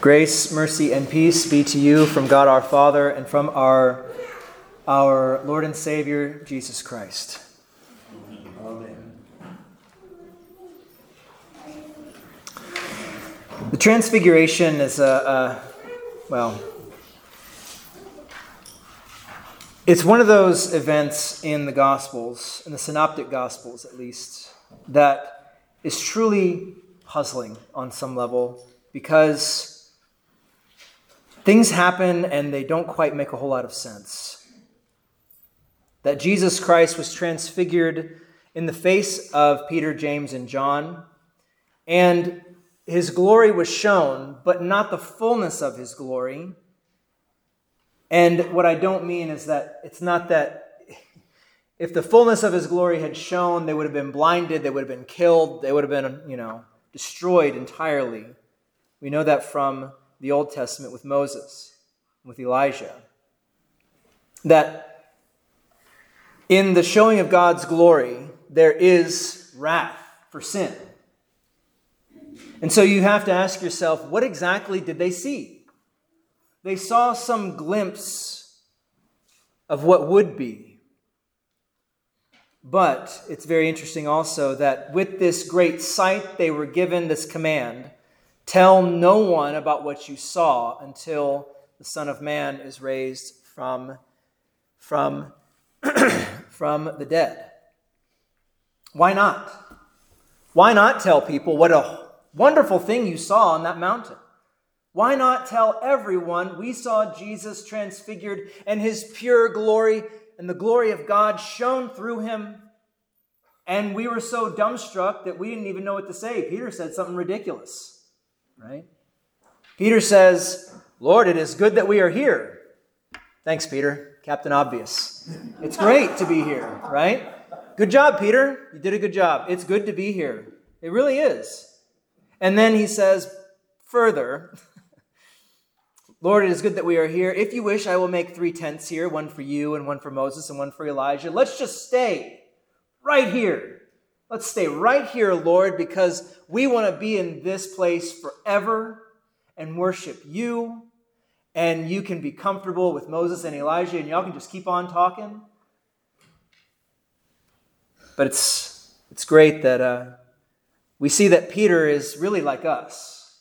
Grace, mercy, and peace be to you from God our Father and from our, our Lord and Savior, Jesus Christ. Amen. The Transfiguration is a, a well, it's one of those events in the Gospels, in the Synoptic Gospels at least, that is truly puzzling on some level because things happen and they don't quite make a whole lot of sense. That Jesus Christ was transfigured in the face of Peter, James, and John, and his glory was shown, but not the fullness of his glory. And what I don't mean is that it's not that if the fullness of his glory had shown, they would have been blinded, they would have been killed, they would have been, you know, destroyed entirely. We know that from the Old Testament with Moses, with Elijah. That in the showing of God's glory, there is wrath for sin. And so you have to ask yourself, what exactly did they see? They saw some glimpse of what would be. But it's very interesting also that with this great sight, they were given this command Tell no one about what you saw until the Son of Man is raised from, from, from the dead. Why not? Why not tell people what a wonderful thing you saw on that mountain? Why not tell everyone we saw Jesus transfigured and his pure glory and the glory of God shone through him? And we were so dumbstruck that we didn't even know what to say. Peter said something ridiculous right? Peter says, Lord, it is good that we are here. Thanks, Peter. Captain Obvious. It's great to be here, right? Good job, Peter. You did a good job. It's good to be here. It really is. And then he says, further, Lord, it is good that we are here. If you wish, I will make three tents here one for you, and one for Moses, and one for Elijah. Let's just stay right here. Let's stay right here, Lord, because we want to be in this place forever and worship you. And you can be comfortable with Moses and Elijah, and y'all can just keep on talking. But it's, it's great that uh, we see that Peter is really like us.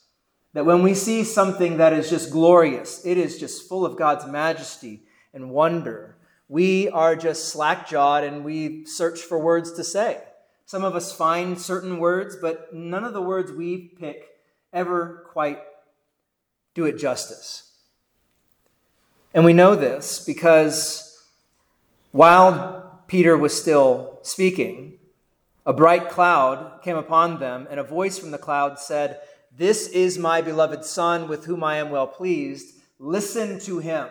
That when we see something that is just glorious, it is just full of God's majesty and wonder, we are just slack jawed and we search for words to say. Some of us find certain words, but none of the words we pick ever quite do it justice. And we know this because while Peter was still speaking, a bright cloud came upon them, and a voice from the cloud said, This is my beloved Son, with whom I am well pleased. Listen to him.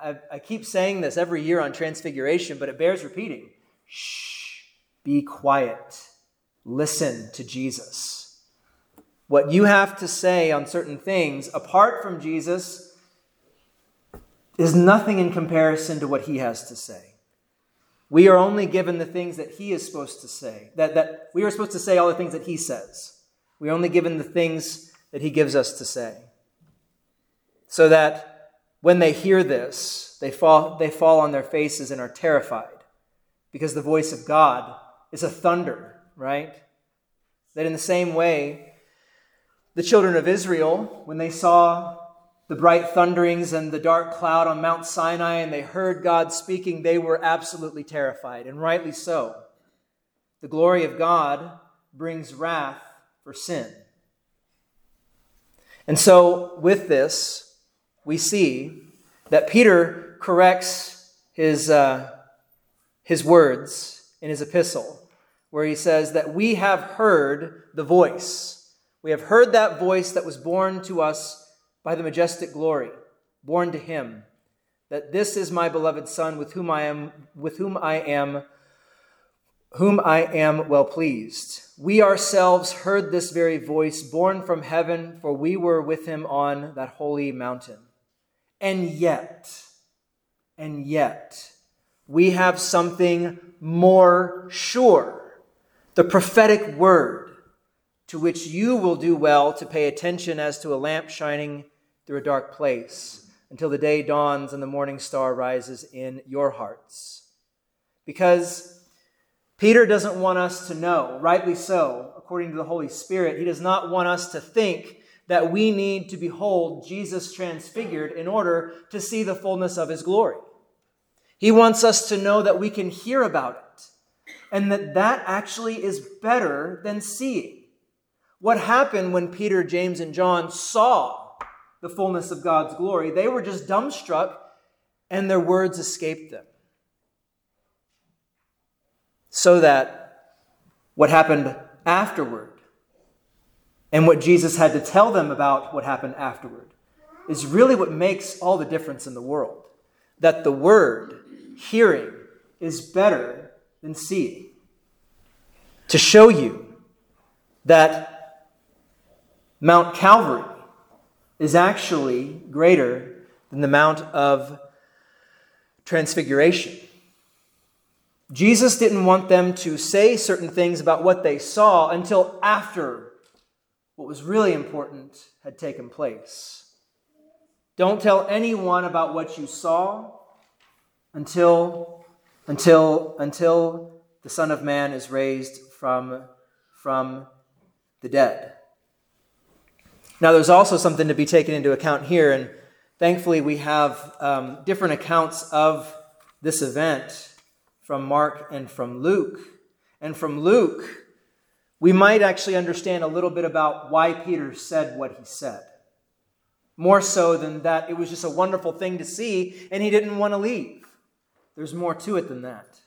I, I keep saying this every year on Transfiguration, but it bears repeating. Shh. Be quiet. Listen to Jesus. What you have to say on certain things, apart from Jesus, is nothing in comparison to what he has to say. We are only given the things that he is supposed to say, that, that we are supposed to say all the things that he says. We are only given the things that he gives us to say. So that when they hear this, they fall, they fall on their faces and are terrified because the voice of God is a thunder, right? That in the same way, the children of Israel, when they saw the bright thunderings and the dark cloud on Mount Sinai and they heard God speaking, they were absolutely terrified, and rightly so. The glory of God brings wrath for sin. And so, with this, we see that Peter corrects his, uh, his words in his epistle, where he says that we have heard the voice. We have heard that voice that was borne to us by the majestic glory, borne to him. That this is my beloved Son, with whom I am, with whom I am, whom I am well pleased. We ourselves heard this very voice, borne from heaven, for we were with him on that holy mountain. And yet, and yet, we have something more sure the prophetic word to which you will do well to pay attention as to a lamp shining through a dark place until the day dawns and the morning star rises in your hearts. Because Peter doesn't want us to know, rightly so, according to the Holy Spirit, he does not want us to think that we need to behold Jesus transfigured in order to see the fullness of his glory. He wants us to know that we can hear about it and that that actually is better than seeing. What happened when Peter, James, and John saw the fullness of God's glory? They were just dumbstruck and their words escaped them. So that what happened afterward and what Jesus had to tell them about what happened afterward is really what makes all the difference in the world. That the word, hearing, is better than seeing. To show you that Mount Calvary is actually greater than the Mount of Transfiguration. Jesus didn't want them to say certain things about what they saw until after what was really important had taken place. Don't tell anyone about what you saw until, until, until the Son of Man is raised from, from the dead. Now, there's also something to be taken into account here, and thankfully, we have um, different accounts of this event from Mark and from Luke. And from Luke, we might actually understand a little bit about why Peter said what he said. More so than that, it was just a wonderful thing to see, and he didn't want to leave. There's more to it than that.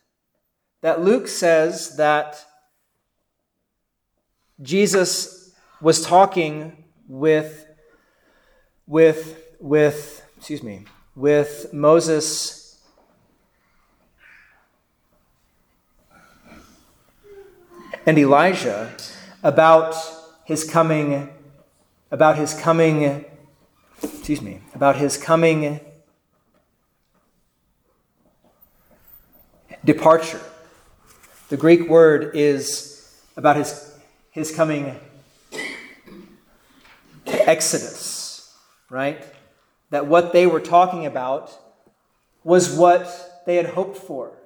That Luke says that Jesus was talking with, with, with, excuse me, with Moses and Elijah about his coming, about his coming, excuse me, about his coming departure. The Greek word is about his, his coming exodus, right? That what they were talking about was what they had hoped for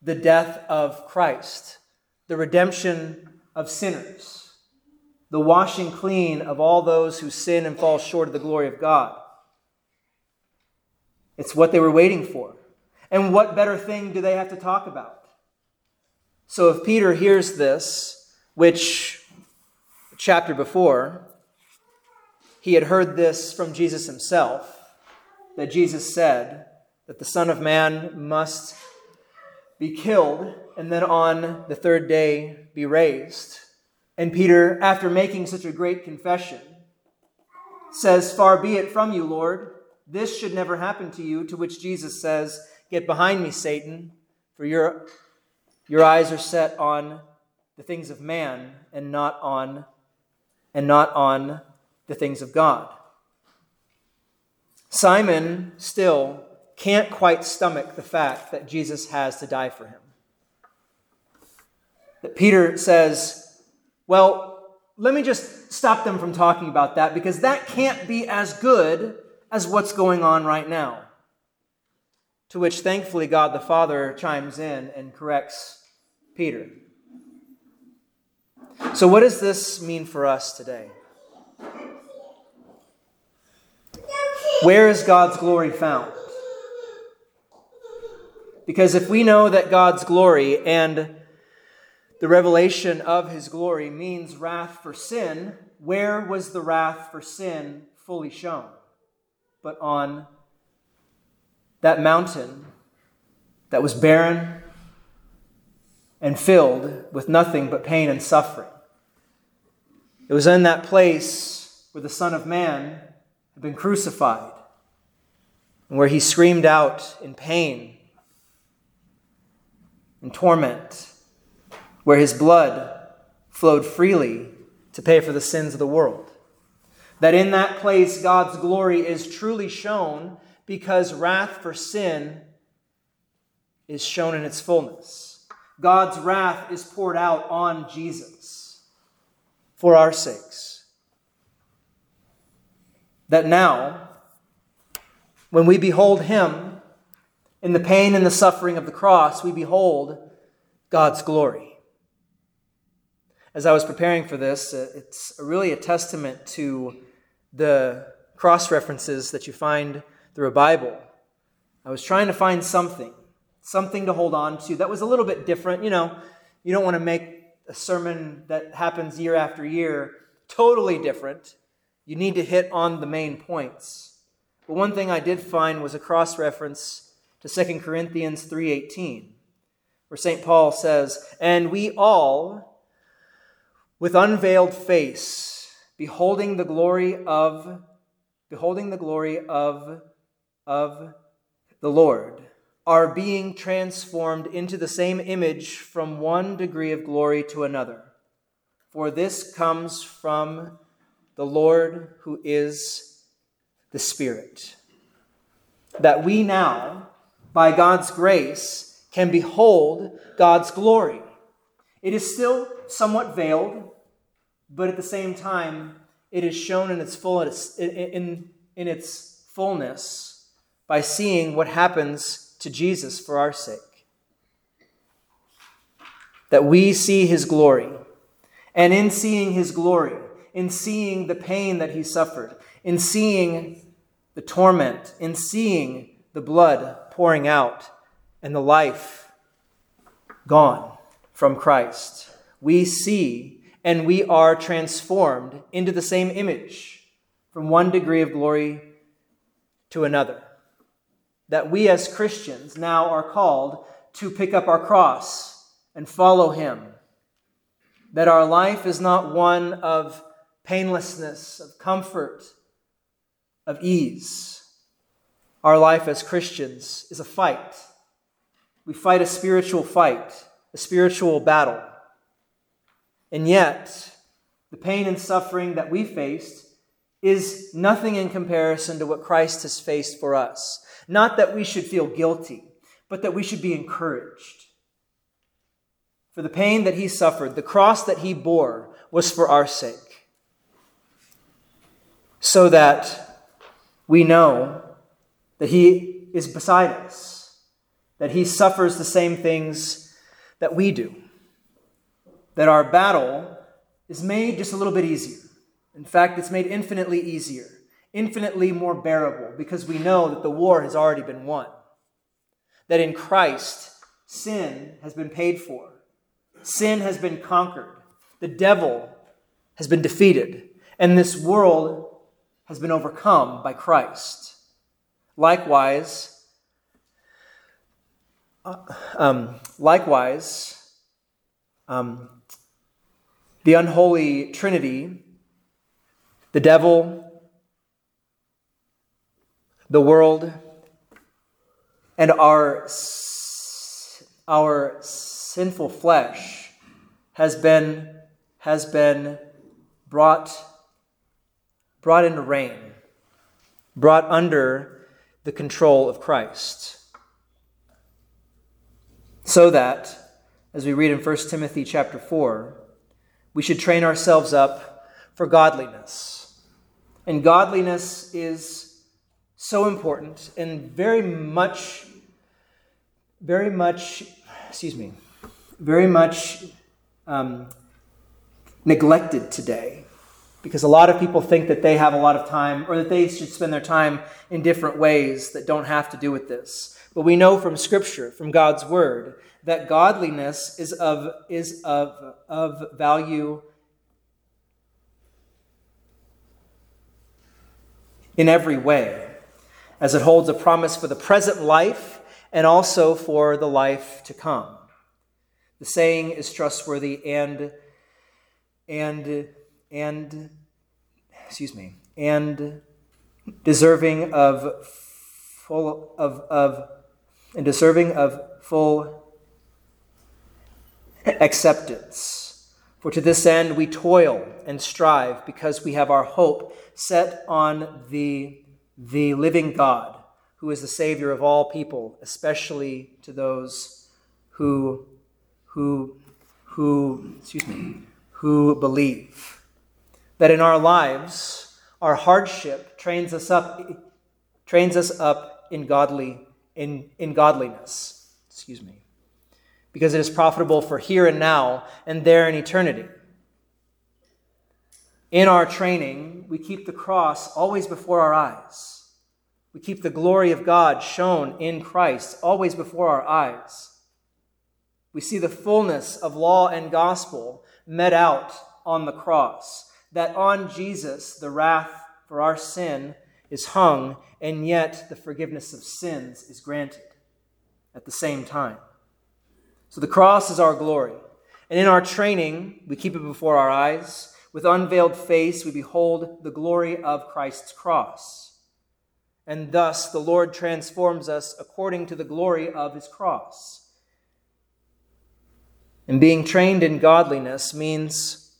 the death of Christ, the redemption of sinners, the washing clean of all those who sin and fall short of the glory of God. It's what they were waiting for. And what better thing do they have to talk about? So if Peter hears this, which chapter before, he had heard this from Jesus himself, that Jesus said that the Son of Man must be killed and then on the third day be raised. And Peter, after making such a great confession, says, Far be it from you, Lord, this should never happen to you. To which Jesus says, Get behind me, Satan, for your, your eyes are set on the things of man and not on and not on the things of God. Simon still can't quite stomach the fact that Jesus has to die for him. That Peter says, Well, let me just stop them from talking about that because that can't be as good as what's going on right now. To which thankfully God the Father chimes in and corrects Peter. So, what does this mean for us today? Where is God's glory found? Because if we know that God's glory and the revelation of his glory means wrath for sin, where was the wrath for sin fully shown? But on that mountain that was barren and filled with nothing but pain and suffering. It was in that place where the Son of Man had been crucified and where he screamed out in pain and torment, where his blood flowed freely to pay for the sins of the world. That in that place, God's glory is truly shown because wrath for sin is shown in its fullness. God's wrath is poured out on Jesus. for our sakes. That now, when we behold him in the pain and the suffering of the cross, we behold God's glory. As I was preparing for this, uh, it's really a testament to the cross references that you find through a Bible. I was trying to find something, something to hold on to that was a little bit different. You know, you don't want to make a sermon that happens year after year totally different. You need to hit on the main points. But one thing I did find was a cross reference to 2 Corinthians 3:18, where St. Paul says, "And we all with unveiled face, beholding the glory of beholding the glory of of the Lord, are being transformed into the same image from one degree of glory to another. For this comes from the Lord who is the Spirit. That we now, by God's grace, can behold God's glory. It is still somewhat veiled, but at the same time, it is shown in its fullness, in, in, in its fullness by seeing what happens to Jesus for our sake. That we see his glory. And in seeing his glory, in seeing the pain that he suffered, in seeing the torment, in seeing the blood pouring out and the life gone from Christ, we see and we are transformed into the same image from one degree of glory to another that we as Christians now are called to pick up our cross and follow Him. That our life is not one of painlessness, of comfort, of ease. Our life as Christians is a fight. We fight a spiritual fight, a spiritual battle. And yet, the pain and suffering that we faced is nothing in comparison to what Christ has faced for us. Not that we should feel guilty, but that we should be encouraged. For the pain that he suffered, the cross that he bore, was for our sake. So that we know that he is beside us, that he suffers the same things that we do, that our battle is made just a little bit easier. In fact, it's made infinitely easier infinitely more bearable because we know that the war has already been won. That in Christ, sin has been paid for, sin has been conquered, the devil has been defeated, and this world has been overcome by Christ. Likewise, uh, um, likewise, um, the unholy Trinity, the devil, the world and our, our sinful flesh has been, has been brought, brought into reign, brought under the control of Christ. So that, as we read in 1 Timothy chapter 4, we should train ourselves up for godliness. And godliness is so important and very much, very much, excuse me, very much um, neglected today. Because a lot of people think that they have a lot of time or that they should spend their time in different ways that don't have to do with this. But we know from Scripture, from God's Word, that godliness is of, is of, of value in every way as it holds a promise for the present life and also for the life to come. The saying is trustworthy and and and excuse me and deserving of full of of and deserving of full acceptance. For to this end we toil and strive because we have our hope set on the the living God, who is the Savior of all people, especially to those who, who, who, excuse me, who believe. that in our lives, our hardship trains us up, trains us up in godly in, in godliness. Excuse me. Because it is profitable for here and now and there in eternity. In our training, we keep the cross always before our eyes. We keep the glory of God shown in Christ always before our eyes. We see the fullness of law and gospel met out on the cross, that on Jesus the wrath for our sin is hung, and yet the forgiveness of sins is granted at the same time. So the cross is our glory. And in our training, we keep it before our eyes. With unveiled face, we behold the glory of Christ's cross. And thus the Lord transforms us according to the glory of his cross. And being trained in godliness means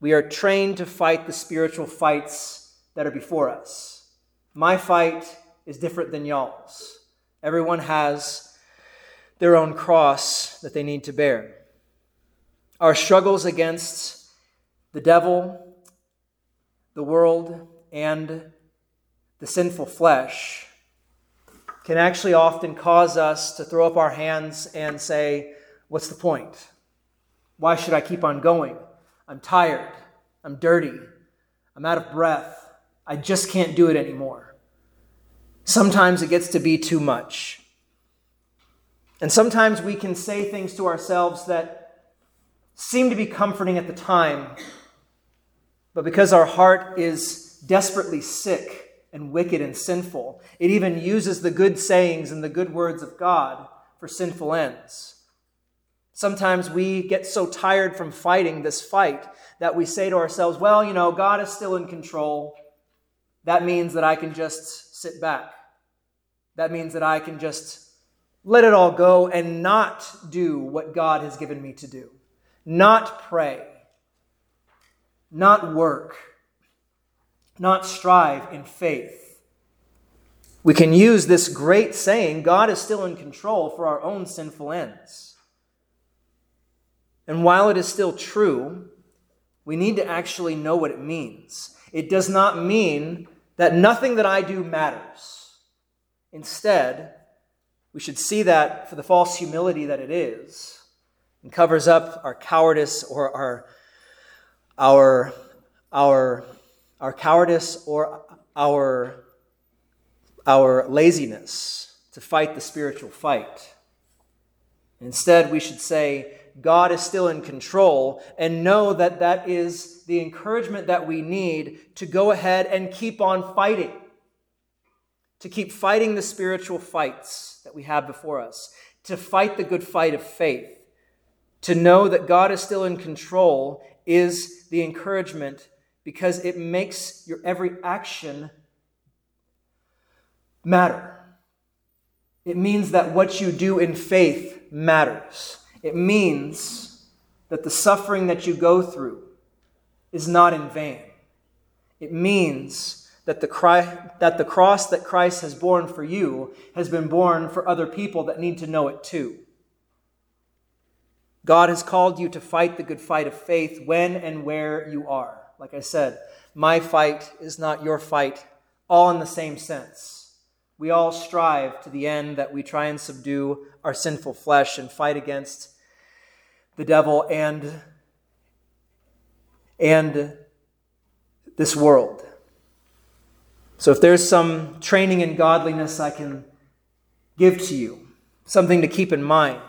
we are trained to fight the spiritual fights that are before us. My fight is different than y'all's. Everyone has their own cross that they need to bear. Our struggles against the devil, the world, and the sinful flesh can actually often cause us to throw up our hands and say, What's the point? Why should I keep on going? I'm tired. I'm dirty. I'm out of breath. I just can't do it anymore. Sometimes it gets to be too much. And sometimes we can say things to ourselves that seem to be comforting at the time, but because our heart is desperately sick and wicked and sinful, it even uses the good sayings and the good words of God for sinful ends. Sometimes we get so tired from fighting this fight that we say to ourselves, well, you know, God is still in control. That means that I can just sit back. That means that I can just let it all go and not do what God has given me to do, not pray, not work, not strive in faith. We can use this great saying, God is still in control, for our own sinful ends. And while it is still true, we need to actually know what it means. It does not mean that nothing that I do matters. Instead, we should see that for the false humility that it is and covers up our cowardice or our our our our cowardice or our our laziness to fight the spiritual fight. Instead, we should say, God is still in control, and know that that is the encouragement that we need to go ahead and keep on fighting, to keep fighting the spiritual fights that we have before us, to fight the good fight of faith. To know that God is still in control is the encouragement because it makes your every action matter. It means that what you do in faith matters. It means that the suffering that you go through is not in vain. It means that the, that the cross that Christ has borne for you has been borne for other people that need to know it too. God has called you to fight the good fight of faith when and where you are. Like I said, my fight is not your fight, all in the same sense. We all strive to the end that we try and subdue our sinful flesh and fight against the devil and and this world. So if there's some training in godliness I can give to you, something to keep in mind,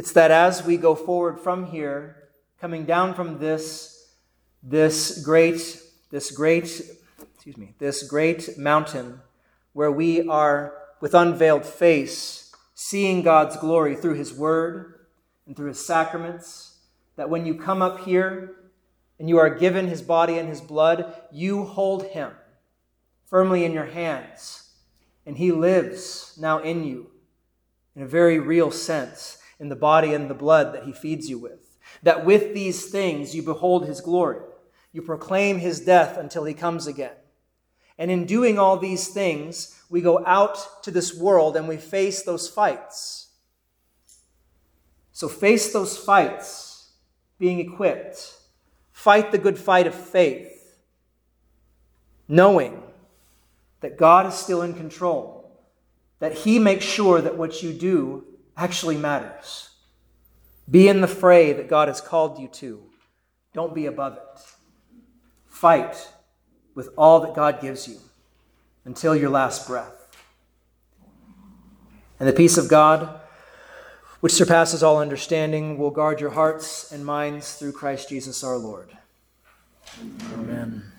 it's that as we go forward from here, coming down from this this great this great excuse me, this great mountain where we are with unveiled face seeing God's glory through his word and through his sacraments, that when you come up here and you are given his body and his blood, you hold him firmly in your hands, and he lives now in you in a very real sense in the body and the blood that he feeds you with. That with these things you behold his glory, you proclaim his death until he comes again. And in doing all these things, we go out to this world and we face those fights so face those fights being equipped. Fight the good fight of faith, knowing that God is still in control, that He makes sure that what you do actually matters. Be in the fray that God has called you to. Don't be above it. Fight with all that God gives you until your last breath. And the peace of God, which surpasses all understanding, will guard your hearts and minds through Christ Jesus our Lord. Amen.